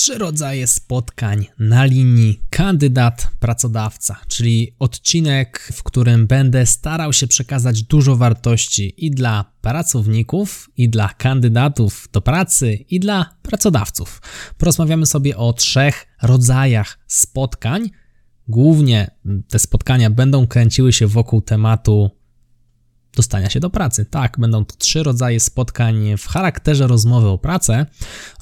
Trzy rodzaje spotkań na linii kandydat-pracodawca, czyli odcinek, w którym będę starał się przekazać dużo wartości i dla pracowników, i dla kandydatów do pracy, i dla pracodawców. Porozmawiamy sobie o trzech rodzajach spotkań. Głównie te spotkania będą kręciły się wokół tematu dostania się do pracy. Tak, będą to trzy rodzaje spotkań w charakterze rozmowy o pracę.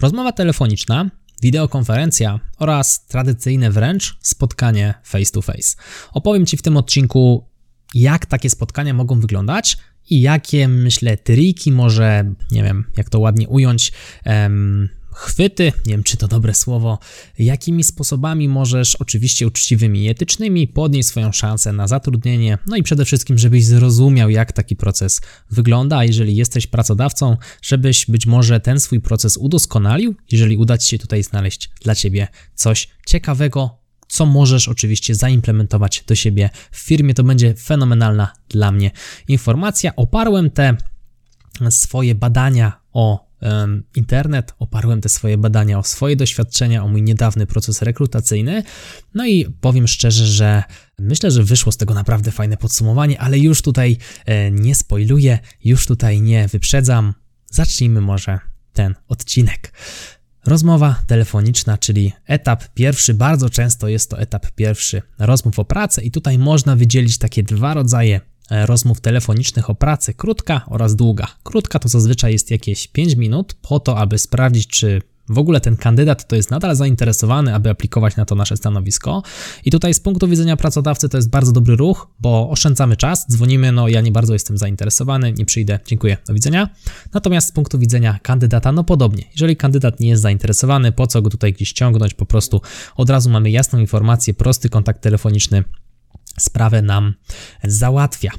Rozmowa telefoniczna, wideokonferencja oraz tradycyjne wręcz spotkanie face to face. Opowiem Ci w tym odcinku, jak takie spotkania mogą wyglądać i jakie, myślę, triki, może, nie wiem, jak to ładnie ująć, em, chwyty, nie wiem czy to dobre słowo, jakimi sposobami możesz, oczywiście uczciwymi i etycznymi, podnieść swoją szansę na zatrudnienie, no i przede wszystkim, żebyś zrozumiał, jak taki proces wygląda, a jeżeli jesteś pracodawcą, żebyś być może ten swój proces udoskonalił, jeżeli uda Ci się tutaj znaleźć dla Ciebie coś ciekawego, co możesz oczywiście zaimplementować do siebie w firmie. To będzie fenomenalna dla mnie informacja. Oparłem te swoje badania o internet, oparłem te swoje badania o swoje doświadczenia, o mój niedawny proces rekrutacyjny. No i powiem szczerze, że myślę, że wyszło z tego naprawdę fajne podsumowanie, ale już tutaj e, nie spoiluję, już tutaj nie wyprzedzam. Zacznijmy może ten odcinek. Rozmowa telefoniczna, czyli etap pierwszy, bardzo często jest to etap pierwszy rozmów o pracę, i tutaj można wydzielić takie dwa rodzaje rozmów telefonicznych o pracy, krótka oraz długa. Krótka to zazwyczaj jest jakieś 5 minut po to, aby sprawdzić, czy w ogóle ten kandydat to jest nadal zainteresowany, aby aplikować na to nasze stanowisko. I tutaj z punktu widzenia pracodawcy to jest bardzo dobry ruch, bo oszczędzamy czas, dzwonimy, no ja nie bardzo jestem zainteresowany, nie przyjdę, dziękuję, do widzenia. Natomiast z punktu widzenia kandydata, no podobnie. Jeżeli kandydat nie jest zainteresowany, po co go tutaj gdzieś ciągnąć, po prostu od razu mamy jasną informację, prosty kontakt telefoniczny sprawę nam załatwia.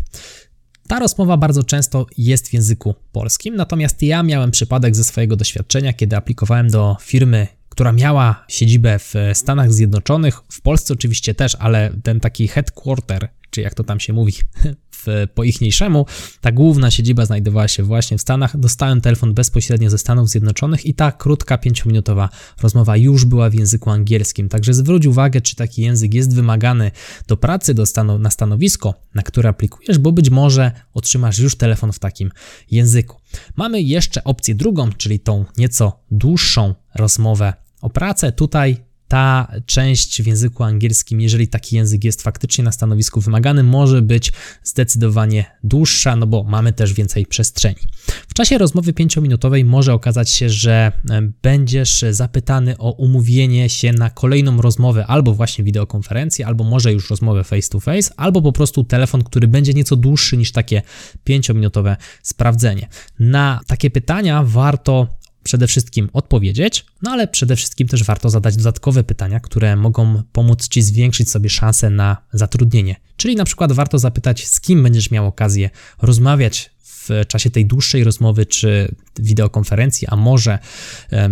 Ta rozmowa bardzo często jest w języku polskim, natomiast ja miałem przypadek ze swojego doświadczenia, kiedy aplikowałem do firmy, która miała siedzibę w Stanach Zjednoczonych, w Polsce oczywiście też, ale ten taki headquarter, czy jak to tam się mówi w, po ichniejszemu, ta główna siedziba znajdowała się właśnie w Stanach. Dostałem telefon bezpośrednio ze Stanów Zjednoczonych i ta krótka, pięciominutowa rozmowa już była w języku angielskim. Także zwróć uwagę, czy taki język jest wymagany do pracy, do stanu, na stanowisko, na które aplikujesz, bo być może otrzymasz już telefon w takim języku. Mamy jeszcze opcję drugą, czyli tą nieco dłuższą rozmowę o pracę. Tutaj ta część w języku angielskim, jeżeli taki język jest faktycznie na stanowisku wymagany, może być zdecydowanie dłuższa, no bo mamy też więcej przestrzeni. W czasie rozmowy 5-minutowej może okazać się, że e, będziesz zapytany o umówienie się na kolejną rozmowę, albo właśnie wideokonferencję, albo może już rozmowę face to face, albo po prostu telefon, który będzie nieco dłuższy niż takie 5-minutowe sprawdzenie. Na takie pytania warto przede wszystkim odpowiedzieć, no ale przede wszystkim też warto zadać dodatkowe pytania, które mogą pomóc Ci zwiększyć sobie szanse na zatrudnienie. Czyli na przykład warto zapytać, z kim będziesz miał okazję rozmawiać w czasie tej dłuższej rozmowy czy wideokonferencji, a może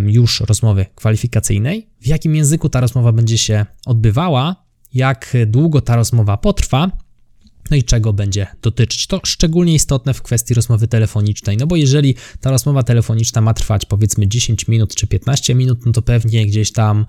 już rozmowy kwalifikacyjnej, w jakim języku ta rozmowa będzie się odbywała, jak długo ta rozmowa potrwa no i czego będzie dotyczyć. To szczególnie istotne w kwestii rozmowy telefonicznej, no bo jeżeli ta rozmowa telefoniczna ma trwać powiedzmy 10 minut czy 15 minut, no to pewnie gdzieś tam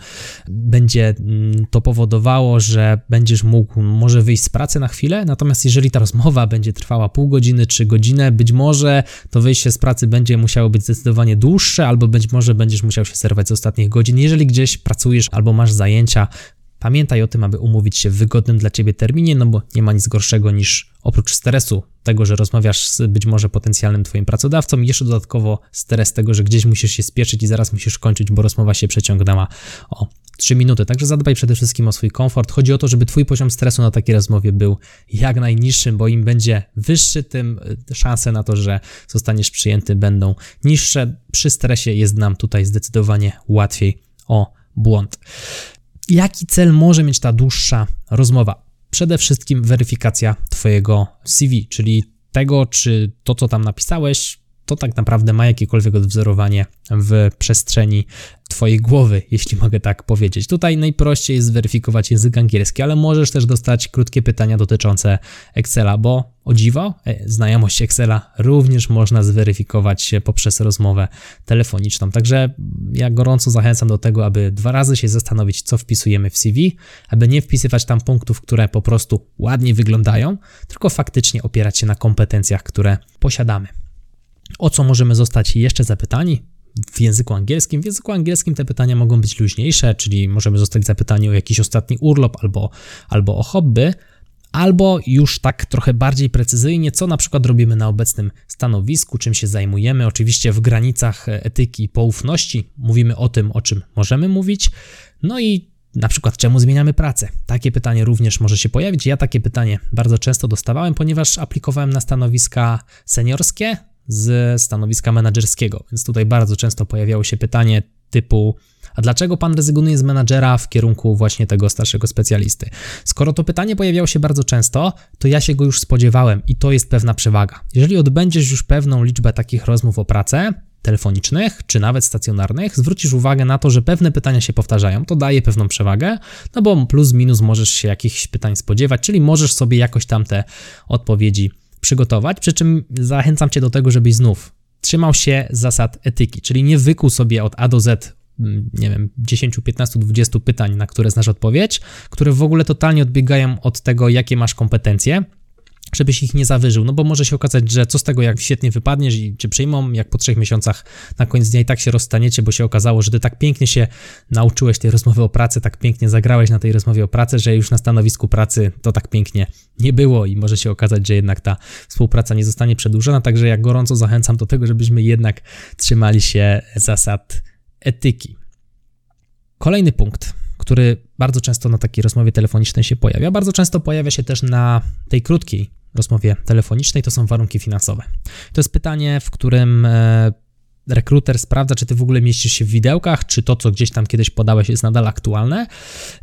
będzie mm, to powodowało, że będziesz mógł może wyjść z pracy na chwilę, natomiast jeżeli ta rozmowa będzie trwała pół godziny czy godzinę, być może to wyjście z pracy będzie musiało być zdecydowanie dłuższe, albo być może będziesz musiał się zerwać z ostatnich godzin. Jeżeli gdzieś pracujesz albo masz zajęcia, Pamiętaj o tym, aby umówić się w wygodnym dla Ciebie terminie, no bo nie ma nic gorszego niż oprócz stresu tego, że rozmawiasz z być może potencjalnym Twoim pracodawcą, jeszcze dodatkowo stres tego, że gdzieś musisz się spieszyć i zaraz musisz kończyć, bo rozmowa się przeciągnęła o 3 minuty. Także zadbaj przede wszystkim o swój komfort. Chodzi o to, żeby Twój poziom stresu na takiej rozmowie był jak najniższym, bo im będzie wyższy, tym y, szanse na to, że zostaniesz przyjęty będą niższe. Przy stresie jest nam tutaj zdecydowanie łatwiej o błąd. Jaki cel może mieć ta dłuższa rozmowa? Przede wszystkim weryfikacja Twojego CV, czyli tego, czy to, co tam napisałeś, to tak naprawdę ma jakiekolwiek odwzorowanie w przestrzeni Twojej głowy, jeśli mogę tak powiedzieć. Tutaj najprościej jest zweryfikować język angielski, ale możesz też dostać krótkie pytania dotyczące Excela, bo o dziwo, e, znajomość Excela również można zweryfikować poprzez rozmowę telefoniczną. Także ja gorąco zachęcam do tego, aby dwa razy się zastanowić, co wpisujemy w CV, aby nie wpisywać tam punktów, które po prostu ładnie wyglądają, tylko faktycznie opierać się na kompetencjach, które posiadamy. O co możemy zostać jeszcze zapytani? w języku angielskim. W języku angielskim te pytania mogą być luźniejsze, czyli możemy zostać zapytani o jakiś ostatni urlop albo, albo o hobby, albo już tak trochę bardziej precyzyjnie, co na przykład robimy na obecnym stanowisku, czym się zajmujemy, oczywiście w granicach etyki i poufności. Mówimy o tym, o czym możemy mówić. No i na przykład, czemu zmieniamy pracę? Takie pytanie również może się pojawić. Ja takie pytanie bardzo często dostawałem, ponieważ aplikowałem na stanowiska seniorskie, z stanowiska menedżerskiego. Więc tutaj bardzo często pojawiało się pytanie typu: A dlaczego pan rezygnuje z menadżera w kierunku właśnie tego starszego specjalisty? Skoro to pytanie pojawiało się bardzo często, to ja się go już spodziewałem i to jest pewna przewaga. Jeżeli odbędziesz już pewną liczbę takich rozmów o pracę, telefonicznych czy nawet stacjonarnych, zwrócisz uwagę na to, że pewne pytania się powtarzają. To daje pewną przewagę, no bo plus minus możesz się jakichś pytań spodziewać, czyli możesz sobie jakoś tam te odpowiedzi przygotować, przy czym zachęcam Cię do tego, żebyś znów trzymał się zasad etyki, czyli nie wykuł sobie od A do Z mm, nie wiem, 10, 15, 20 pytań, na które znasz odpowiedź, które w ogóle totalnie odbiegają od tego, jakie masz kompetencje, żebyś ich nie zawyżył, no bo może się okazać, że co z tego, jak świetnie wypadniesz i cię przyjmą, jak po trzech miesiącach na koniec dnia i tak się rozstaniecie, bo się okazało, że ty tak pięknie się nauczyłeś tej rozmowy o pracy, tak pięknie zagrałeś na tej rozmowie o pracy, że już na stanowisku pracy to tak pięknie nie było i może się okazać, że jednak ta współpraca nie zostanie przedłużona, także ja gorąco zachęcam do tego, żebyśmy jednak trzymali się zasad etyki. Kolejny punkt który bardzo często na takiej rozmowie telefonicznej się pojawia. Bardzo często pojawia się też na tej krótkiej rozmowie telefonicznej, to są warunki finansowe. To jest pytanie, w którym e, rekruter sprawdza, czy ty w ogóle mieścisz się w widełkach, czy to, co gdzieś tam kiedyś podałeś, jest nadal aktualne.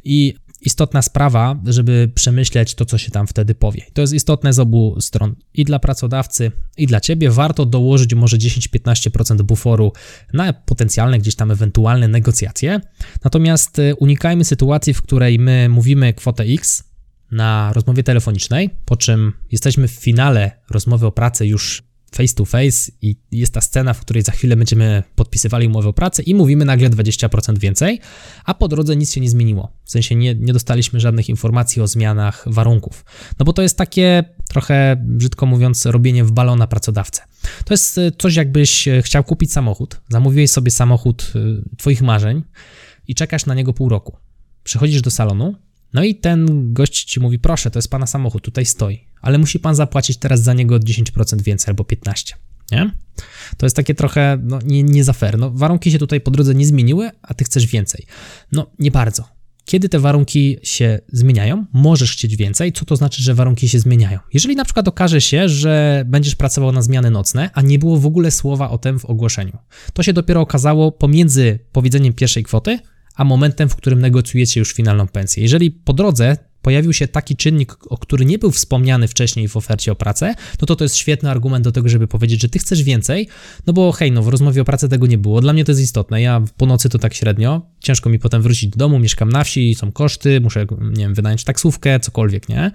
I istotna sprawa, żeby przemyśleć to, co się tam wtedy powie. To jest istotne z obu stron, i dla pracodawcy, i dla ciebie. Warto dołożyć może 10-15% buforu na potencjalne gdzieś tam ewentualne negocjacje. Natomiast e, unikajmy sytuacji, w której my mówimy kwotę X, na rozmowie telefonicznej, po czym jesteśmy w finale rozmowy o pracę już face to face i jest ta scena, w której za chwilę będziemy podpisywali umowę o pracę i mówimy nagle 20% więcej, a po drodze nic się nie zmieniło. W sensie nie, nie dostaliśmy żadnych informacji o zmianach warunków. No bo to jest takie trochę, brzydko mówiąc, robienie w balona pracodawcę. To jest e, coś, jakbyś e, chciał kupić samochód, zamówiłeś sobie samochód e, twoich marzeń i czekasz na niego pół roku. Przychodzisz do salonu, no i ten gość ci mówi: Proszę, to jest pana samochód, tutaj stoi, ale musi pan zapłacić teraz za niego 10% więcej albo 15%. Nie? To jest takie trochę no, nie, nie za fair. No, warunki się tutaj po drodze nie zmieniły, a ty chcesz więcej. No, nie bardzo. Kiedy te warunki się zmieniają, możesz chcieć więcej. Co to znaczy, że warunki się zmieniają? Jeżeli na przykład okaże się, że będziesz pracował na zmiany nocne, a nie było w ogóle słowa o tym w ogłoszeniu, to się dopiero okazało pomiędzy powiedzeniem pierwszej kwoty, a momentem, w którym negocjujecie już finalną pensję. Jeżeli po drodze pojawił się taki czynnik, o który nie był wspomniany wcześniej w ofercie o pracę, no to to jest świetny argument do tego, żeby powiedzieć, że ty chcesz więcej, no bo hej, no w rozmowie o pracę tego nie było. Dla mnie to jest istotne. Ja po nocy to tak średnio, ciężko mi potem wrócić do domu, mieszkam na wsi, są koszty, muszę, nie wiem, wynająć taksówkę, cokolwiek, nie?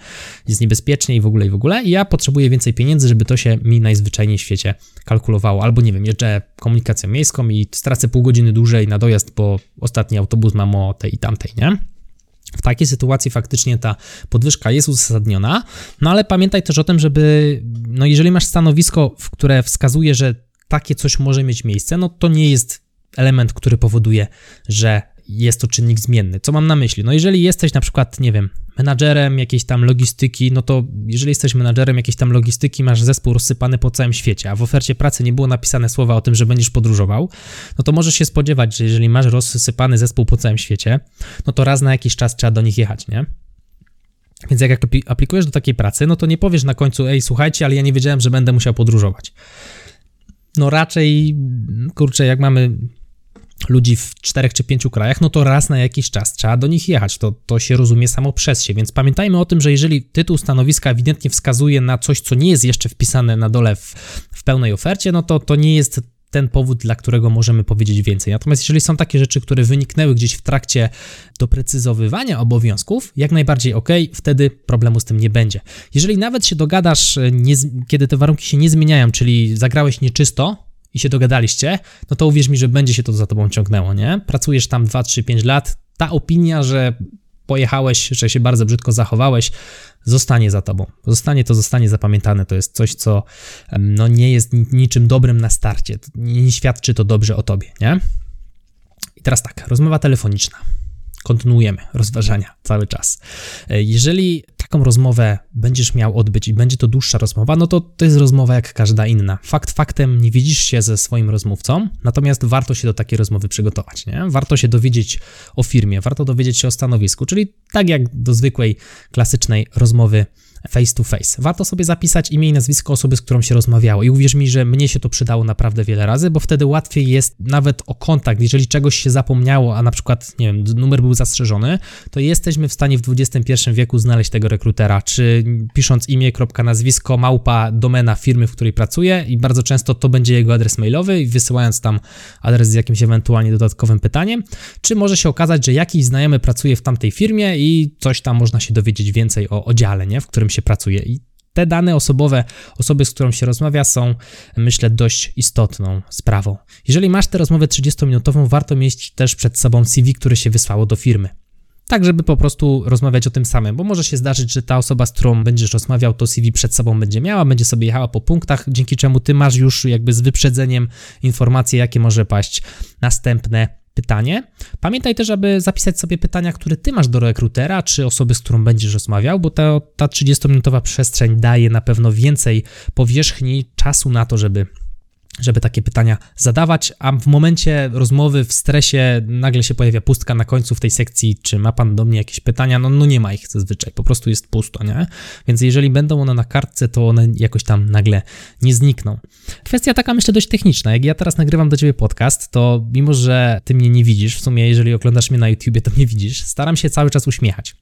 Jest niebezpiecznie i w ogóle, i w ogóle. I ja potrzebuję więcej pieniędzy, żeby to się mi najzwyczajniej w świecie kalkulowało. Albo nie wiem, jeżdżę komunikacją miejską i stracę pół godziny dłużej na dojazd, bo ostatni autobus mam o tej i tamtej, nie? W takiej sytuacji faktycznie ta podwyżka jest uzasadniona, no ale pamiętaj też o tym, żeby, no jeżeli masz stanowisko, w które wskazuje, że takie coś może mieć miejsce, no to nie jest element, który powoduje, że jest to czynnik zmienny. Co mam na myśli? No jeżeli jesteś na przykład, nie wiem, menadżerem jakiejś tam logistyki, no to jeżeli jesteś menadżerem jakiejś tam logistyki, masz zespół rozsypany po całym świecie, a w ofercie pracy nie było napisane słowa o tym, że będziesz podróżował, no to możesz się spodziewać, że jeżeli masz rozsypany zespół po całym świecie, no to raz na jakiś czas trzeba do nich jechać, nie? Więc jak aplikujesz do takiej pracy, no to nie powiesz na końcu, ej, słuchajcie, ale ja nie wiedziałem, że będę musiał podróżować. No raczej, kurczę, jak mamy ludzi w czterech czy pięciu krajach, no to raz na jakiś czas trzeba do nich jechać. To, to się rozumie samo przez się. Więc pamiętajmy o tym, że jeżeli tytuł stanowiska ewidentnie wskazuje na coś, co nie jest jeszcze wpisane na dole w, w pełnej ofercie, no to to nie jest ten powód, dla którego możemy powiedzieć więcej. Natomiast jeżeli są takie rzeczy, które wyniknęły gdzieś w trakcie doprecyzowywania obowiązków, jak najbardziej ok, wtedy problemu z tym nie będzie. Jeżeli nawet się dogadasz, nie, kiedy te warunki się nie zmieniają, czyli zagrałeś nieczysto, i się dogadaliście, no to uwierz mi, że będzie się to za tobą ciągnęło, nie? Pracujesz tam 2, 3, 5 lat, ta opinia, że pojechałeś, że się bardzo brzydko zachowałeś, zostanie za tobą. Zostanie to, zostanie zapamiętane. To jest coś, co no, nie jest niczym dobrym na starcie. Nie świadczy to dobrze o tobie, nie? I teraz tak, rozmowa telefoniczna kontynuujemy rozważania cały czas. E, jeżeli taką rozmowę będziesz miał odbyć i będzie to dłuższa rozmowa, no to to jest rozmowa jak każda inna. Fakt faktem nie widzisz się ze swoim rozmówcą, natomiast warto się do takiej rozmowy przygotować. Nie? Warto się dowiedzieć o firmie, warto dowiedzieć się o stanowisku, czyli tak jak do zwykłej, klasycznej rozmowy face to face. Warto sobie zapisać imię i nazwisko osoby, z którą się rozmawiało. I uwierz mi, że mnie się to przydało naprawdę wiele razy, bo wtedy łatwiej jest nawet o kontakt. Jeżeli czegoś się zapomniało, a na przykład, nie wiem, numer był zastrzeżony, to jesteśmy w stanie w XXI wieku znaleźć tego rekrutera, czy pisząc imię, kropka, nazwisko, małpa, domena firmy, w której pracuje i bardzo często to będzie jego adres mailowy i wysyłając tam adres z jakimś ewentualnie dodatkowym pytaniem, czy może się okazać, że jakiś znajomy pracuje w tamtej firmie i coś tam można się dowiedzieć więcej o, o dziale, nie? w którym się pracuje. I te dane osobowe, osoby, z którą się rozmawia, są, myślę, dość istotną sprawą. Jeżeli masz tę rozmowę 30-minutową, warto mieć też przed sobą CV, które się wysłało do firmy. Tak, żeby po prostu rozmawiać o tym samym, bo może się zdarzyć, że ta osoba, z którą będziesz rozmawiał, to CV przed sobą będzie miała, będzie sobie jechała po punktach, dzięki czemu ty masz już jakby z wyprzedzeniem informacje, jakie może paść następne pytanie. Pamiętaj też, aby zapisać sobie pytania, które ty masz do rekrutera, czy osoby, z którą będziesz rozmawiał, bo ta, ta 30-minutowa przestrzeń daje na pewno więcej powierzchni, czasu na to, żeby żeby takie pytania zadawać, a w momencie rozmowy, w stresie nagle się pojawia pustka na końcu w tej sekcji, czy ma pan do mnie jakieś pytania, no, no nie ma ich zazwyczaj, po prostu jest pusto, nie? Więc jeżeli będą one na kartce, to one jakoś tam nagle nie znikną. Kwestia taka myślę dość techniczna, jak ja teraz nagrywam do ciebie podcast, to mimo, że ty mnie nie widzisz, w sumie jeżeli oglądasz mnie na YouTubie, to mnie widzisz, staram się cały czas uśmiechać,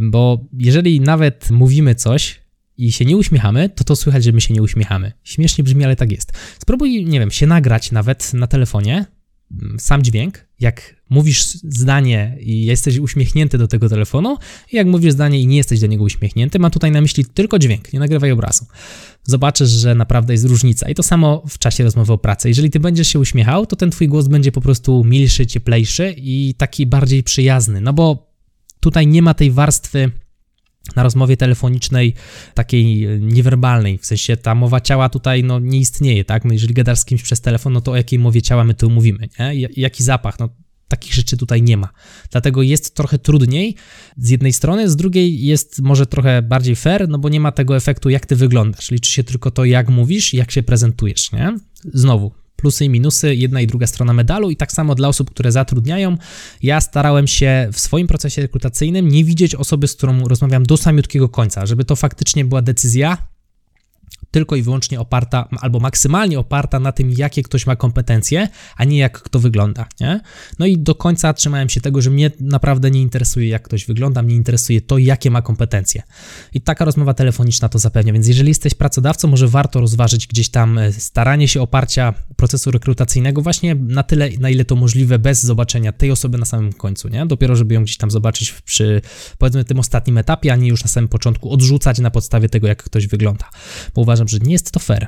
bo jeżeli nawet mówimy coś, i się nie uśmiechamy, to to słychać, że my się nie uśmiechamy. Śmiesznie brzmi, ale tak jest. Spróbuj, nie wiem, się nagrać nawet na telefonie, mm, sam dźwięk, jak mówisz zdanie i jesteś uśmiechnięty do tego telefonu, i jak mówisz zdanie i nie jesteś do niego uśmiechnięty, mam tutaj na myśli tylko dźwięk, nie nagrywaj obrazu. Zobaczysz, że naprawdę jest różnica. I to samo w czasie rozmowy o pracy. Jeżeli ty będziesz się uśmiechał, to ten twój głos będzie po prostu milszy, cieplejszy i taki bardziej przyjazny, no bo tutaj nie ma tej warstwy na rozmowie telefonicznej takiej niewerbalnej, w sensie ta mowa ciała tutaj no, nie istnieje, tak? No, jeżeli gadasz z kimś przez telefon, no to o jakiej mowie ciała my tu mówimy, nie? Jaki zapach, no takich rzeczy tutaj nie ma. Dlatego jest trochę trudniej z jednej strony, z drugiej jest może trochę bardziej fair, no bo nie ma tego efektu, jak ty wyglądasz. Liczy się tylko to, jak mówisz, jak się prezentujesz, nie? Znowu, plusy i minusy, jedna i druga strona medalu i tak samo dla osób, które zatrudniają. Ja starałem się w swoim procesie rekrutacyjnym nie widzieć osoby, z którą rozmawiam do samiutkiego końca, żeby to faktycznie była decyzja, tylko i wyłącznie oparta, albo maksymalnie oparta na tym, jakie ktoś ma kompetencje, a nie jak kto wygląda, nie? No i do końca trzymałem się tego, że mnie naprawdę nie interesuje, jak ktoś wygląda, mnie interesuje to, jakie ma kompetencje. I taka rozmowa telefoniczna to zapewnia, więc jeżeli jesteś pracodawcą, może warto rozważyć gdzieś tam e, staranie się oparcia procesu rekrutacyjnego właśnie na tyle, na ile to możliwe, bez zobaczenia tej osoby na samym końcu, nie? Dopiero, żeby ją gdzieś tam zobaczyć przy, powiedzmy, tym ostatnim etapie, a nie już na samym początku odrzucać na podstawie tego, jak ktoś wygląda. Bo uważam, że nie jest to fair.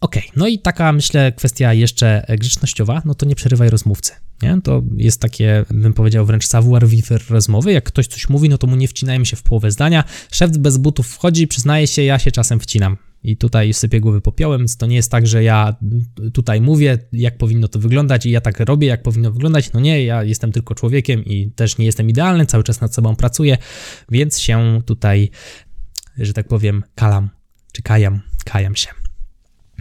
Ok, no i taka myślę kwestia jeszcze grzecznościowa, no to nie przerywaj rozmówcy. Nie? To jest takie, bym powiedział, wręcz savoir vivre rozmowy. Jak ktoś coś mówi, no to mu nie wcinajmy się w połowę zdania. Szef bez butów wchodzi, przyznaje się, ja się czasem wcinam. I tutaj sypię głowy popiołem, więc to nie jest tak, że ja tutaj mówię, jak powinno to wyglądać i ja tak robię, jak powinno wyglądać. No nie, ja jestem tylko człowiekiem i też nie jestem idealny, cały czas nad sobą pracuję, więc się tutaj, że tak powiem, kalam, czy kajam, kajam się.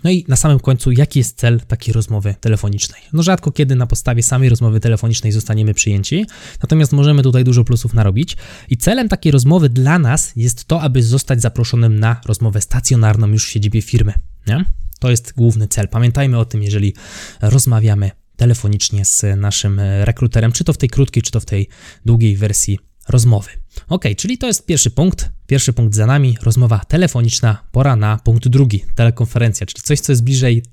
No i na samym końcu, jaki jest cel takiej rozmowy telefonicznej? No rzadko kiedy na podstawie samej rozmowy telefonicznej zostaniemy przyjęci, natomiast możemy tutaj dużo plusów narobić. I celem takiej rozmowy dla nas jest to, aby zostać zaproszonym na rozmowę stacjonarną już w siedzibie firmy. Nie? To jest główny cel. Pamiętajmy o tym, jeżeli rozmawiamy telefonicznie z naszym rekruterem, czy to w tej krótkiej, czy to w tej długiej wersji rozmowy. Ok, czyli to jest pierwszy punkt. Pierwszy punkt za nami, rozmowa telefoniczna, pora na punkt drugi, telekonferencja, czyli coś, co jest bliżej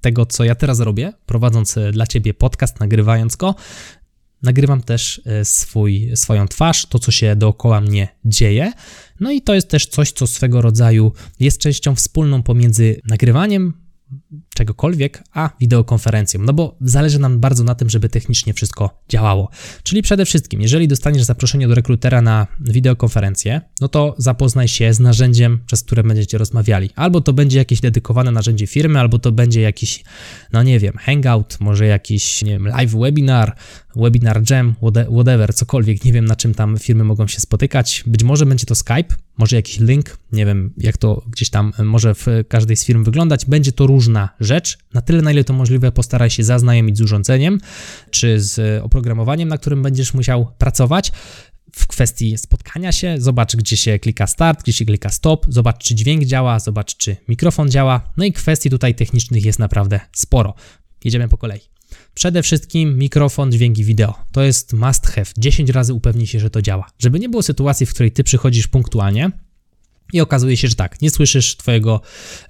tego, co ja teraz robię, prowadząc e, dla Ciebie podcast, nagrywając go. Nagrywam też e, swój, swoją twarz, to, co się dookoła mnie dzieje. No i to jest też coś, co swego rodzaju jest częścią wspólną pomiędzy nagrywaniem czegokolwiek, a wideokonferencją, no bo zależy nam bardzo na tym, żeby technicznie wszystko działało. Czyli przede wszystkim, jeżeli dostaniesz zaproszenie do rekrutera na wideokonferencję, no to zapoznaj się z narzędziem, przez które będziecie rozmawiali. Albo to będzie jakieś dedykowane narzędzie firmy, albo to będzie jakiś, no nie wiem, hangout, może jakiś, nie wiem, live webinar, webinar jam, whatever, cokolwiek, nie wiem na czym tam firmy mogą się spotykać. Być może będzie to Skype, może jakiś link, nie wiem jak to gdzieś tam może w każdej z firm wyglądać. Będzie to różna rzecz. Na tyle, na ile to możliwe, postaraj się zaznajomić z urządzeniem czy z oprogramowaniem, na którym będziesz musiał pracować w kwestii spotkania się, zobacz gdzie się klika start, gdzie się klika stop, zobacz czy dźwięk działa, zobacz czy mikrofon działa. No i kwestii tutaj technicznych jest naprawdę sporo. Jedziemy po kolei. Przede wszystkim mikrofon, dźwięki wideo. To jest must have. 10 razy upewnij się, że to działa. Żeby nie było sytuacji, w której ty przychodzisz punktualnie, i okazuje się, że tak, nie słyszysz twojego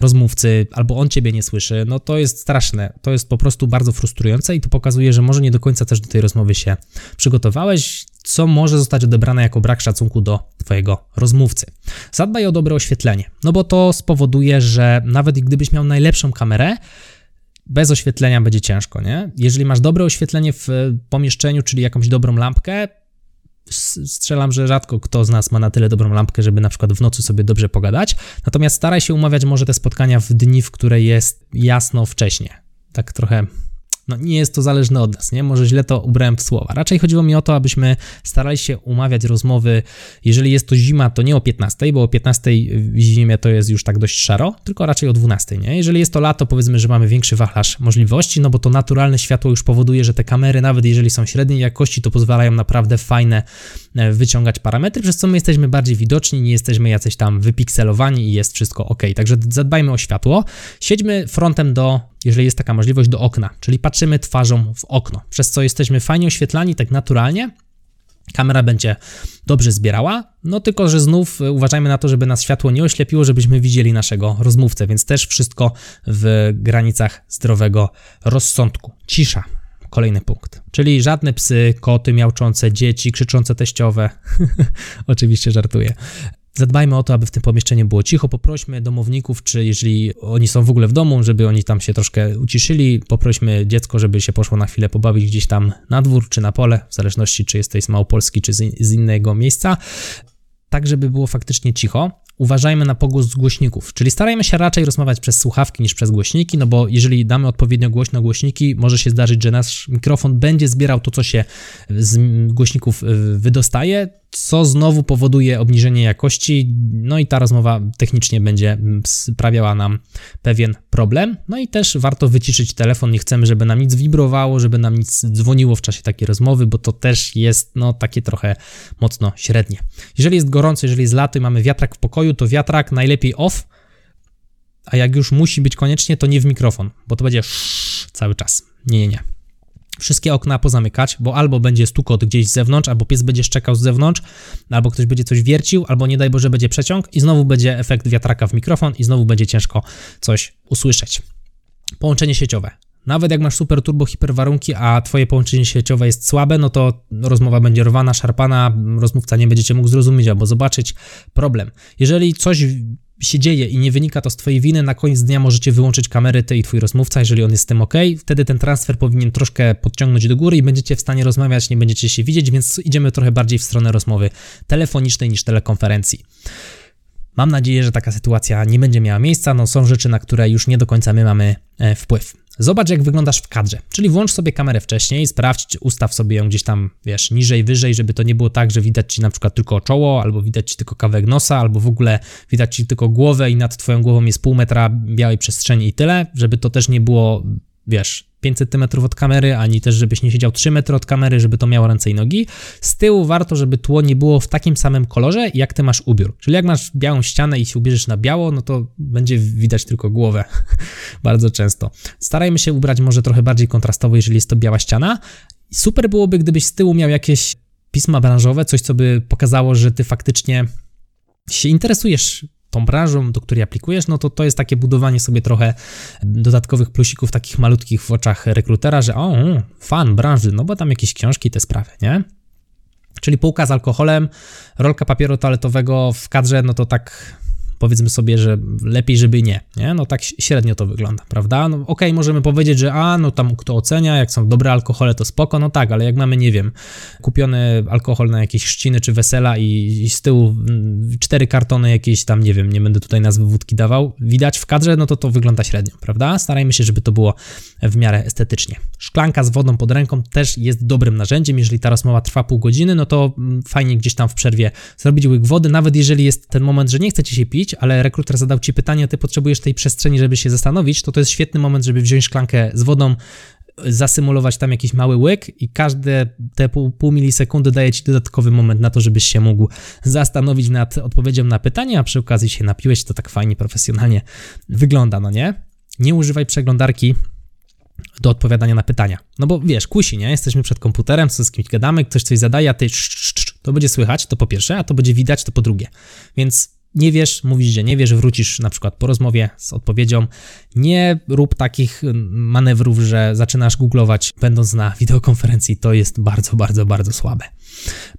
rozmówcy, albo on ciebie nie słyszy, no to jest straszne. To jest po prostu bardzo frustrujące i to pokazuje, że może nie do końca też do tej rozmowy się przygotowałeś, co może zostać odebrane jako brak szacunku do twojego rozmówcy. Zadbaj o dobre oświetlenie, no bo to spowoduje, że nawet gdybyś miał najlepszą kamerę, bez oświetlenia będzie ciężko, nie? Jeżeli masz dobre oświetlenie w pomieszczeniu, czyli jakąś dobrą lampkę, strzelam, że rzadko kto z nas ma na tyle dobrą lampkę, żeby na przykład w nocy sobie dobrze pogadać. Natomiast staraj się umawiać może te spotkania w dni, w które jest jasno wcześnie. Tak trochę no nie jest to zależne od nas, nie? Może źle to ubrałem w słowa. Raczej chodziło mi o to, abyśmy starali się umawiać rozmowy, jeżeli jest to zima, to nie o 15, bo o 15 w zimie to jest już tak dość szaro, tylko raczej o 12, nie? Jeżeli jest to lato, powiedzmy, że mamy większy wachlarz możliwości, no bo to naturalne światło już powoduje, że te kamery, nawet jeżeli są średniej jakości, to pozwalają naprawdę fajne e, wyciągać parametry, przez co my jesteśmy bardziej widoczni, nie jesteśmy jacyś tam wypikselowani i jest wszystko ok. Także zadbajmy o światło. Siedźmy frontem do jeżeli jest taka możliwość, do okna, czyli patrzymy twarzą w okno, przez co jesteśmy fajnie oświetlani, tak naturalnie. Kamera będzie dobrze zbierała, no tylko, że znów uważajmy na to, żeby nas światło nie oślepiło, żebyśmy widzieli naszego rozmówcę, więc też wszystko w granicach zdrowego rozsądku. Cisza. Kolejny punkt. Czyli żadne psy, koty miałczące, dzieci, krzyczące teściowe. Oczywiście żartuję. Zadbajmy o to, aby w tym pomieszczeniu było cicho. Poprośmy domowników, czy jeżeli oni są w ogóle w domu, żeby oni tam się troszkę uciszyli. Poprośmy dziecko, żeby się poszło na chwilę pobawić gdzieś tam na dwór czy na pole, w zależności czy jesteś z Małopolski, czy z, innego miejsca. Tak, żeby było faktycznie cicho uważajmy na pogłos z głośników, czyli starajmy się raczej rozmawiać przez słuchawki niż przez głośniki, no bo jeżeli damy odpowiednio głośno głośniki, może się zdarzyć, że nasz mikrofon będzie zbierał to, co się z głośników y, wydostaje, co znowu powoduje obniżenie jakości, no i ta rozmowa technicznie będzie mm, sprawiała nam pewien problem. No i też warto wyciszyć telefon, nie chcemy, żeby nam nic wibrowało, żeby nam nic dzwoniło w czasie takiej rozmowy, bo to też jest no takie trochę mocno średnie. Jeżeli jest gorąco, jeżeli jest lato i mamy wiatrak w pokoju, to wiatrak najlepiej off, a jak już musi być koniecznie, to nie w mikrofon, bo to będzie cały czas. Nie, nie, nie wszystkie okna pozamykać, bo albo będzie stukot gdzieś z zewnątrz, albo pies będzie szczekał z zewnątrz, albo ktoś będzie coś wiercił, albo nie daj Boże będzie przeciąg i znowu będzie efekt wiatraka w mikrofon i znowu będzie ciężko coś usłyszeć. Połączenie sieciowe. Nawet jak masz super turbo hiperwarunki, a twoje połączenie sieciowe jest słabe, no to rozmowa będzie rwana, szarpana, rozmówca nie będziecie mógł zrozumieć albo zobaczyć problem. Jeżeli coś się dzieje i nie wynika to z Twojej winy, na koniec dnia możecie wyłączyć kamery Ty i Twój rozmówca, jeżeli on jest z tym ok. Wtedy ten transfer powinien troszkę podciągnąć do góry i będziecie w stanie rozmawiać, nie będziecie się widzieć, więc idziemy trochę bardziej w stronę rozmowy telefonicznej niż telekonferencji. Mam nadzieję, że taka sytuacja nie będzie miała miejsca. No, są rzeczy, na które już nie do końca my mamy e, wpływ. Zobacz, jak wyglądasz w kadrze. Czyli włącz sobie kamerę wcześniej, sprawdź, ustaw sobie ją gdzieś tam, wiesz, niżej, wyżej, żeby to nie było tak, że widać ci na przykład tylko czoło, albo widać ci tylko kawałek nosa, albo w ogóle widać ci tylko głowę i nad twoją głową jest pół metra białej przestrzeni i tyle, żeby to też nie było, wiesz, 5 cm od kamery, ani też żebyś nie siedział 3 metry od kamery, żeby to miało ręce i nogi. Z tyłu warto, żeby tło nie było w takim samym kolorze, jak ty masz ubiór. Czyli jak masz białą ścianę i się ubierzesz na biało, no to będzie widać tylko głowę bardzo często. Starajmy się ubrać może trochę bardziej kontrastowo, jeżeli jest to biała ściana. Super byłoby, gdybyś z tyłu miał jakieś pisma branżowe, coś co by pokazało, że ty faktycznie się interesujesz tą branżą, do której aplikujesz, no to to jest takie budowanie sobie trochę dodatkowych plusików takich malutkich w oczach rekrutera, że o, fan branży, no bo tam jakieś książki, te sprawy, nie? Czyli półka z alkoholem, rolka papieru toaletowego w kadrze, no to tak powiedzmy sobie, że lepiej, żeby nie, nie? No tak średnio to wygląda, prawda? No okej, okay, możemy powiedzieć, że a, no tam kto ocenia, jak są dobre alkohole, to spoko, no tak, ale jak mamy, nie wiem, kupiony alkohol na jakieś chrzciny czy wesela i, i z tyłu mm, cztery kartony jakieś tam, nie wiem, nie będę tutaj nazwy wódki dawał, widać w kadrze, no to to wygląda średnio, prawda? Starajmy się, żeby to było w miarę estetycznie. Szklanka z wodą pod ręką też jest dobrym narzędziem, jeżeli ta rozmowa trwa pół godziny, no to mm, fajnie gdzieś tam w przerwie zrobić łyk wody, nawet jeżeli jest ten moment, że nie chcecie się pić, ale rekruter zadał ci pytanie, ty potrzebujesz tej przestrzeni, żeby się zastanowić, to to jest świetny moment, żeby wziąć szklankę z wodą, zasymulować tam jakiś mały łyk i każde te pół, pół milisekundy daje ci dodatkowy moment na to, żebyś się mógł zastanowić nad odpowiedzią na pytanie, a przy okazji się napiłeś, to tak fajnie, profesjonalnie wygląda, no nie? Nie używaj przeglądarki do odpowiadania na pytania. No bo wiesz, kusi, nie? Jesteśmy przed komputerem, co z kimś gadamy, ktoś coś zadaje, a ty to będzie słychać, to po pierwsze, a to będzie widać, to po drugie. Więc nie wiesz, mówisz, że nie wiesz, wrócisz na przykład po rozmowie z odpowiedzią. Nie rób takich manewrów, że zaczynasz googlować, będąc na wideokonferencji. To jest bardzo, bardzo, bardzo słabe.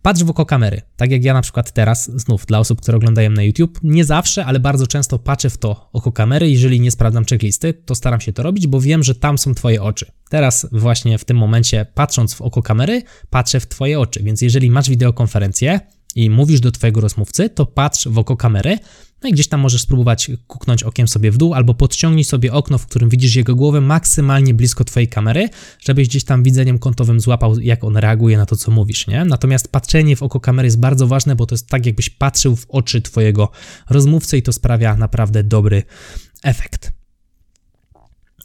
Patrz w oko kamery. Tak jak ja na przykład teraz, znów dla osób, które oglądają na YouTube, nie zawsze, ale bardzo często patrzę w to oko kamery. Jeżeli nie sprawdzam checklisty, to staram się to robić, bo wiem, że tam są Twoje oczy. Teraz właśnie w tym momencie, patrząc w oko kamery, patrzę w Twoje oczy. Więc jeżeli masz wideokonferencję, i mówisz do twojego rozmówcy, to patrz w oko kamery, no i gdzieś tam możesz spróbować kuknąć okiem sobie w dół, albo podciągnij sobie okno, w którym widzisz jego głowę maksymalnie blisko twojej kamery, żebyś gdzieś tam widzeniem kątowym złapał, jak on reaguje na to, co mówisz, nie? Natomiast patrzenie w oko kamery jest bardzo ważne, bo to jest tak, jakbyś patrzył w oczy twojego rozmówcy i to sprawia naprawdę dobry efekt.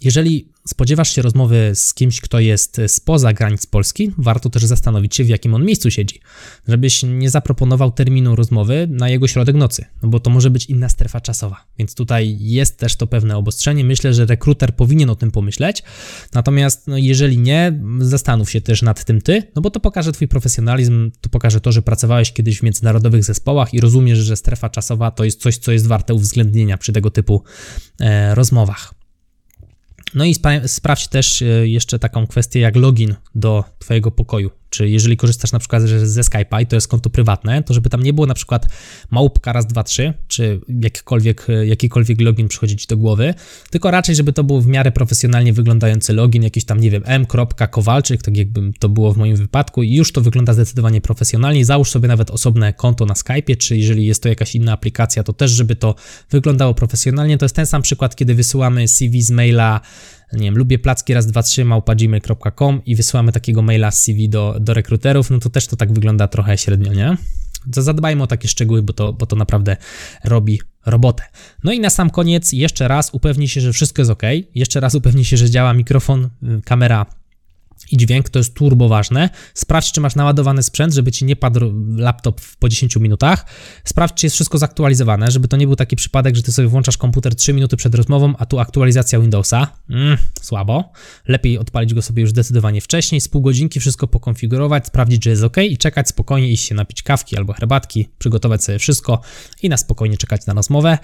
Jeżeli spodziewasz się rozmowy z kimś, kto jest spoza granic Polski, warto też zastanowić się, w jakim on miejscu siedzi, żebyś nie zaproponował terminu rozmowy na jego środek nocy, no bo to może być inna strefa czasowa, więc tutaj jest też to pewne obostrzenie. Myślę, że rekruter powinien o tym pomyśleć, natomiast no, jeżeli nie, zastanów się też nad tym ty, no bo to pokaże twój profesjonalizm, to pokaże to, że pracowałeś kiedyś w międzynarodowych zespołach i rozumiesz, że strefa czasowa to jest coś, co jest warte uwzględnienia przy tego typu e, rozmowach. No i sprawdź też e, jeszcze taką kwestię jak login do Twojego pokoju. Czy jeżeli korzystasz na przykład ze Skype'a i to jest konto prywatne, to żeby tam nie było na przykład małpka raz, dwa, trzy, czy jakikolwiek, jakikolwiek login przychodzi Ci do głowy, tylko raczej, żeby to był w miarę profesjonalnie wyglądający login, jakiś tam, nie wiem, m.kowalczyk, tak jakby to było w moim wypadku i już to wygląda zdecydowanie profesjonalnie. Załóż sobie nawet osobne konto na Skype'ie, czy jeżeli jest to jakaś inna aplikacja, to też, żeby to wyglądało profesjonalnie. To jest ten sam przykład, kiedy wysyłamy CV z maila nie wiem, lubię placki raz, dwa, trzy, i wysyłamy takiego maila z CV do, do rekruterów, no to też to tak wygląda trochę średnio, nie? To zadbajmy o takie szczegóły, bo to, bo to naprawdę robi robotę. No i na sam koniec jeszcze raz upewnij się, że wszystko jest ok. Jeszcze raz upewnij się, że działa mikrofon, y, kamera i dźwięk, to jest turbo ważne. Sprawdź, czy masz naładowany sprzęt, żeby ci nie padł laptop po 10 minutach. Sprawdź, czy jest wszystko zaktualizowane, żeby to nie był taki przypadek, że ty sobie włączasz komputer 3 minuty przed rozmową, a tu aktualizacja Windowsa. Mm, słabo. Lepiej odpalić go sobie już zdecydowanie wcześniej, z pół godzinki wszystko pokonfigurować, sprawdzić, czy jest ok i czekać spokojnie, iść się napić kawki albo herbatki, przygotować sobie wszystko i na spokojnie czekać na rozmowę.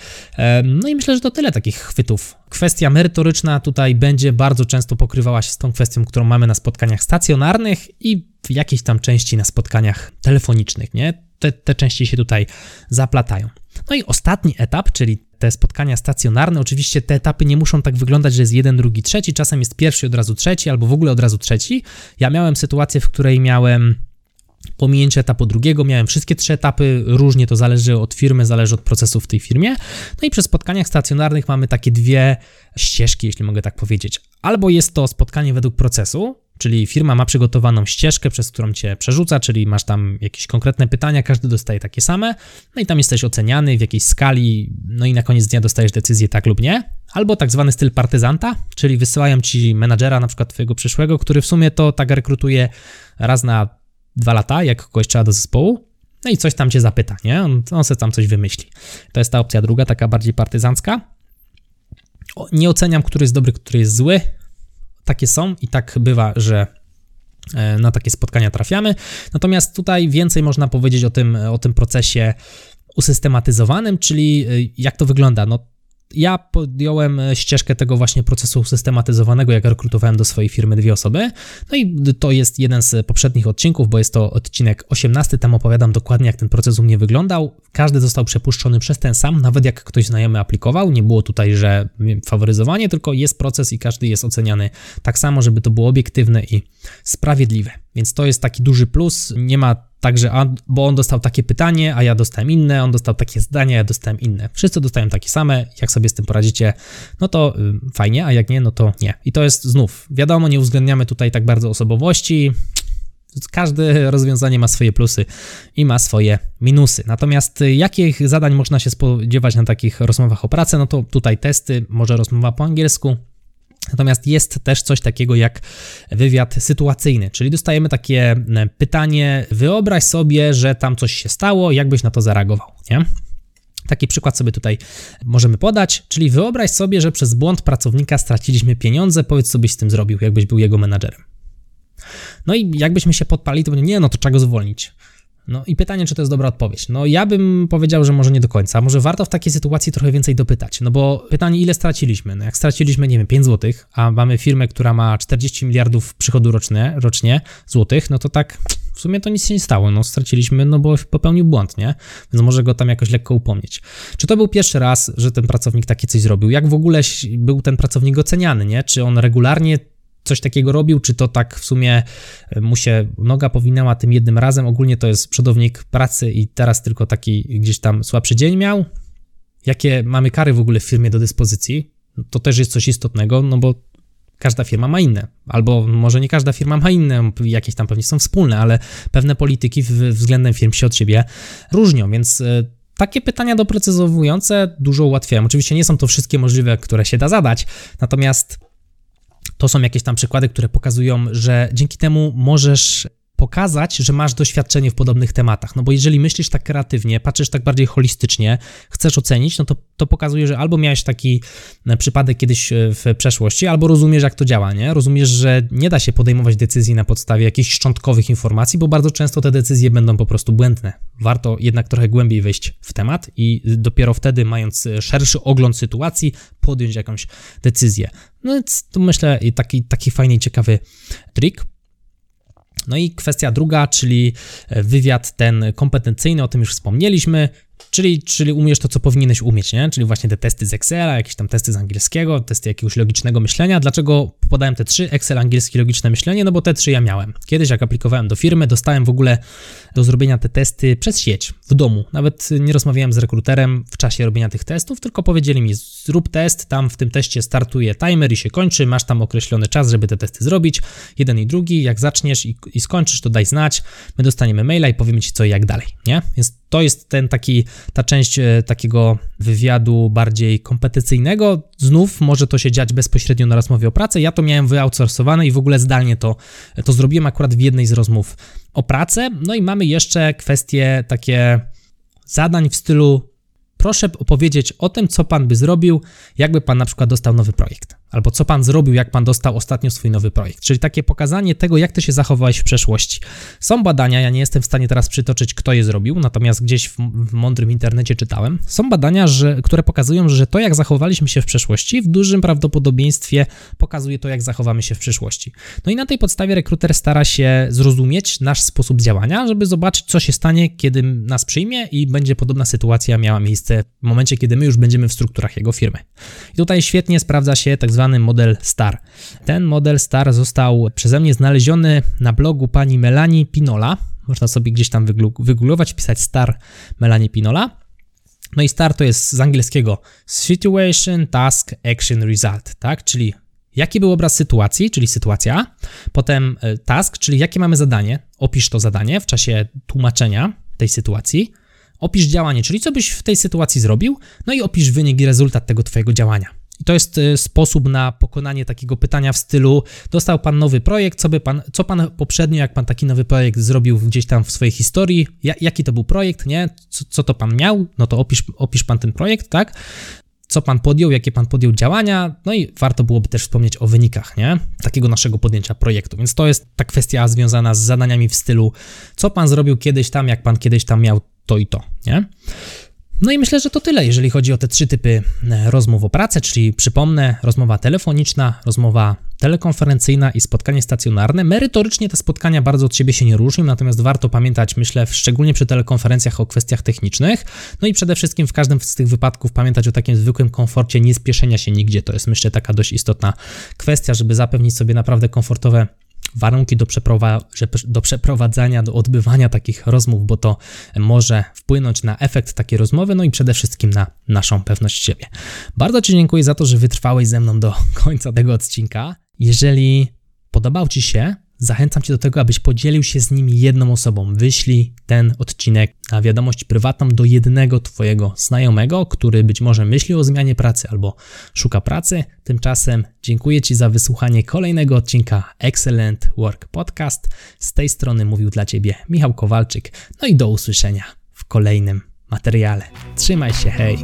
No i myślę, że to tyle takich chwytów. Kwestia merytoryczna tutaj będzie bardzo często pokrywała się z tą kwestią, którą mamy na spotkaniach stacjonarnych i w jakiejś tam części na spotkaniach telefonicznych, nie? Te, te części się tutaj zaplatają. No i ostatni etap, czyli te spotkania stacjonarne. Oczywiście te etapy nie muszą tak wyglądać, że jest jeden, drugi, trzeci. Czasem jest pierwszy od razu trzeci, albo w ogóle od razu trzeci. Ja miałem sytuację, w której miałem pominięcie etapu drugiego, miałem wszystkie trzy etapy, różnie to zależy od firmy, zależy od procesu w tej firmie. No i przy spotkaniach stacjonarnych mamy takie dwie ścieżki, jeśli mogę tak powiedzieć. Albo jest to spotkanie według procesu, czyli firma ma przygotowaną ścieżkę, przez którą cię przerzuca, czyli masz tam jakieś konkretne pytania, każdy dostaje takie same, no i tam jesteś oceniany w jakiejś skali, no i na koniec dnia dostajesz decyzję tak lub nie. Albo tak zwany styl partyzanta, czyli wysyłają ci menadżera, na przykład twojego przyszłego, który w sumie to tak rekrutuje raz na dwa lata, jak kogoś trzeba do zespołu, no i coś tam cię zapyta, nie? On, on sobie tam coś wymyśli. To jest ta opcja druga, taka bardziej partyzancka. Nie oceniam, który jest dobry, który jest zły. Takie są i tak bywa, że e, na takie spotkania trafiamy. Natomiast tutaj więcej można powiedzieć o tym, o tym procesie usystematyzowanym, czyli e, jak to wygląda. No, ja podjąłem e, ścieżkę tego właśnie procesu systematyzowanego, jak rekrutowałem do swojej firmy dwie osoby. No i to jest jeden z poprzednich odcinków, bo jest to odcinek 18. Tam opowiadam dokładnie, jak ten proces u mnie wyglądał. Każdy został przepuszczony przez ten sam, nawet jak ktoś znajomy aplikował. Nie było tutaj, że faworyzowanie, tylko jest proces i każdy jest oceniany tak samo, żeby to było obiektywne i sprawiedliwe. Więc to jest taki duży plus. Nie ma Także, bo on dostał takie pytanie, a ja dostałem inne, on dostał takie zdania, a ja dostałem inne. Wszyscy dostają takie same, jak sobie z tym poradzicie, no to y, fajnie, a jak nie, no to nie. I to jest znów, wiadomo, nie uwzględniamy tutaj tak bardzo osobowości, każde rozwiązanie ma swoje plusy i ma swoje minusy. Natomiast y, jakich zadań można się spodziewać na takich rozmowach o pracę? No to tutaj testy, może rozmowa po angielsku, Natomiast jest też coś takiego jak wywiad sytuacyjny, czyli dostajemy takie pytanie: wyobraź sobie, że tam coś się stało, jakbyś na to zareagował, nie? Taki przykład sobie tutaj możemy podać, czyli wyobraź sobie, że przez błąd pracownika straciliśmy pieniądze, powiedz co byś z tym zrobił, jakbyś był jego menadżerem. No i jakbyśmy się podpali, to będzie, nie, no to trzeba go zwolnić. No i pytanie, czy to jest dobra odpowiedź. No ja bym powiedział, że może nie do końca. Może warto w takiej sytuacji trochę więcej dopytać. No bo pytanie, ile straciliśmy? No jak straciliśmy, nie wiem, 5 zł, a mamy firmę, która ma 40 miliardów przychodu rocznie, rocznie złotych, no to tak w sumie to nic się nie stało. No straciliśmy, no bo popełnił błąd, nie? Więc może go tam jakoś lekko upomnieć. Czy to był pierwszy raz, że ten pracownik takie coś zrobił? Jak w ogóle był ten pracownik oceniany, nie? Czy on regularnie coś takiego robił, czy to tak w sumie e, mu się noga powinęła tym jednym razem. Ogólnie to jest przodownik pracy i teraz tylko taki gdzieś tam słabszy dzień miał. Jakie mamy kary w ogóle w firmie do dyspozycji? To też jest coś istotnego, no bo każda firma ma inne, albo może nie każda firma ma inne, jakieś tam pewnie są wspólne, ale pewne polityki względem firm się od siebie różnią, więc e, takie pytania doprecyzowujące dużo ułatwiają. Oczywiście nie są to wszystkie możliwe, które się da zadać, natomiast to są jakieś tam przykłady, które pokazują, że dzięki temu możesz pokazać, że masz doświadczenie w podobnych tematach. No bo jeżeli myślisz tak kreatywnie, patrzysz tak bardziej holistycznie, chcesz ocenić, no to, to pokazuje, że albo miałeś taki e, przypadek kiedyś e, w przeszłości, albo rozumiesz, jak to działa, nie? Rozumiesz, że nie da się podejmować decyzji na podstawie jakichś szczątkowych informacji, bo bardzo często te decyzje będą po prostu błędne. Warto jednak trochę głębiej wejść w temat i dopiero wtedy, mając szerszy ogląd sytuacji, podjąć jakąś decyzję. No więc to myślę taki, taki fajny ciekawy trik. No i kwestia druga, czyli wywiad ten kompetencyjny, o tym już wspomnieliśmy, Czyli, czyli umiesz to, co powinieneś umieć, nie? Czyli właśnie te testy z Excela, jakieś tam testy z angielskiego, testy jakiegoś logicznego myślenia. Dlaczego podałem te trzy? Excel, angielski, logiczne myślenie? No bo te trzy ja miałem. Kiedyś, jak aplikowałem do firmy, dostałem w ogóle do zrobienia te testy przez sieć, w domu. Nawet nie rozmawiałem z rekruterem w czasie robienia tych testów, tylko powiedzieli mi, zrób test, tam w tym teście startuje timer i się kończy, masz tam określony czas, żeby te testy zrobić, jeden i drugi, jak zaczniesz i, i skończysz, to daj znać, my dostaniemy maila i powiemy ci co i jak dalej, nie? Więc to jest ten taki, ta część e, takiego wywiadu bardziej kompetencyjnego. Znów może to się dziać bezpośrednio na rozmowie o pracę. Ja to miałem wyoutsourcowane i w ogóle zdalnie to, to zrobiłem akurat w jednej z rozmów o pracę. No i mamy jeszcze kwestie takie zadań w stylu proszę opowiedzieć o tym, co pan by zrobił, jakby pan na przykład dostał nowy projekt albo co pan zrobił, jak pan dostał ostatnio swój nowy projekt. Czyli takie pokazanie tego, jak ty się zachowałeś w przeszłości. Są badania, ja nie jestem w stanie teraz przytoczyć, kto je zrobił, natomiast gdzieś w, w mądrym internecie czytałem. Są badania, że, które pokazują, że to, jak zachowaliśmy się w przeszłości, w dużym prawdopodobieństwie pokazuje to, jak zachowamy się w przyszłości. No i na tej podstawie rekruter stara się zrozumieć nasz sposób działania, żeby zobaczyć, co się stanie, kiedy nas przyjmie i będzie podobna sytuacja miała miejsce w momencie, kiedy my już będziemy w strukturach jego firmy. I tutaj świetnie sprawdza się tak zwany zwany model STAR. Ten model STAR został przeze mnie znaleziony na blogu pani Melanie Pinola. Można sobie gdzieś tam wygooglować, pisać STAR Melanie Pinola. No i STAR to jest z angielskiego Situation, Task, Action, Result, tak? Czyli jaki był obraz sytuacji, czyli sytuacja, potem e, task, czyli jakie mamy zadanie, opisz to zadanie w czasie tłumaczenia tej sytuacji, opisz działanie, czyli co byś w tej sytuacji zrobił, no i opisz wynik i rezultat tego twojego działania. I to jest y, sposób na pokonanie takiego pytania w stylu: dostał pan nowy projekt, co, by pan, co pan poprzednio, jak pan taki nowy projekt zrobił gdzieś tam w swojej historii, jaki to był projekt, nie? Co, co to pan miał? No to opisz, opisz pan ten projekt, tak? co pan podjął, jakie pan podjął działania, no i warto byłoby też wspomnieć o wynikach, nie? Takiego naszego podjęcia projektu. Więc to jest ta kwestia związana z zadaniami w stylu, co pan zrobił kiedyś tam, jak pan kiedyś tam miał to i to, nie? No i myślę, że to tyle, jeżeli chodzi o te trzy typy e, rozmów o pracę, czyli przypomnę, rozmowa telefoniczna, rozmowa telekonferencyjna i spotkanie stacjonarne. Merytorycznie te spotkania bardzo od siebie się nie różnią, natomiast warto pamiętać, myślę, szczególnie przy telekonferencjach o kwestiach technicznych. No i przede wszystkim w każdym z tych wypadków pamiętać o takim zwykłym komforcie, nie spieszenia się nigdzie. To jest, myślę, taka dość istotna kwestia, żeby zapewnić sobie naprawdę komfortowe warunki do, przeprowa do przeprowadzania, do odbywania takich rozmów, bo to może wpłynąć na efekt takiej rozmowy, no i przede wszystkim na naszą pewność siebie. Bardzo Ci dziękuję za to, że wytrwałeś ze mną do końca tego odcinka. Jeżeli podobał Ci się, zachęcam Cię do tego, abyś podzielił się z nimi jedną osobą. Wyślij ten odcinek na wiadomość prywatną do jednego Twojego znajomego, który być może myśli o zmianie pracy albo szuka pracy. Tymczasem dziękuję Ci za wysłuchanie kolejnego odcinka Excellent Work Podcast. Z tej strony mówił dla Ciebie Michał Kowalczyk. No i do usłyszenia w kolejnym materiale. Trzymaj się, hej!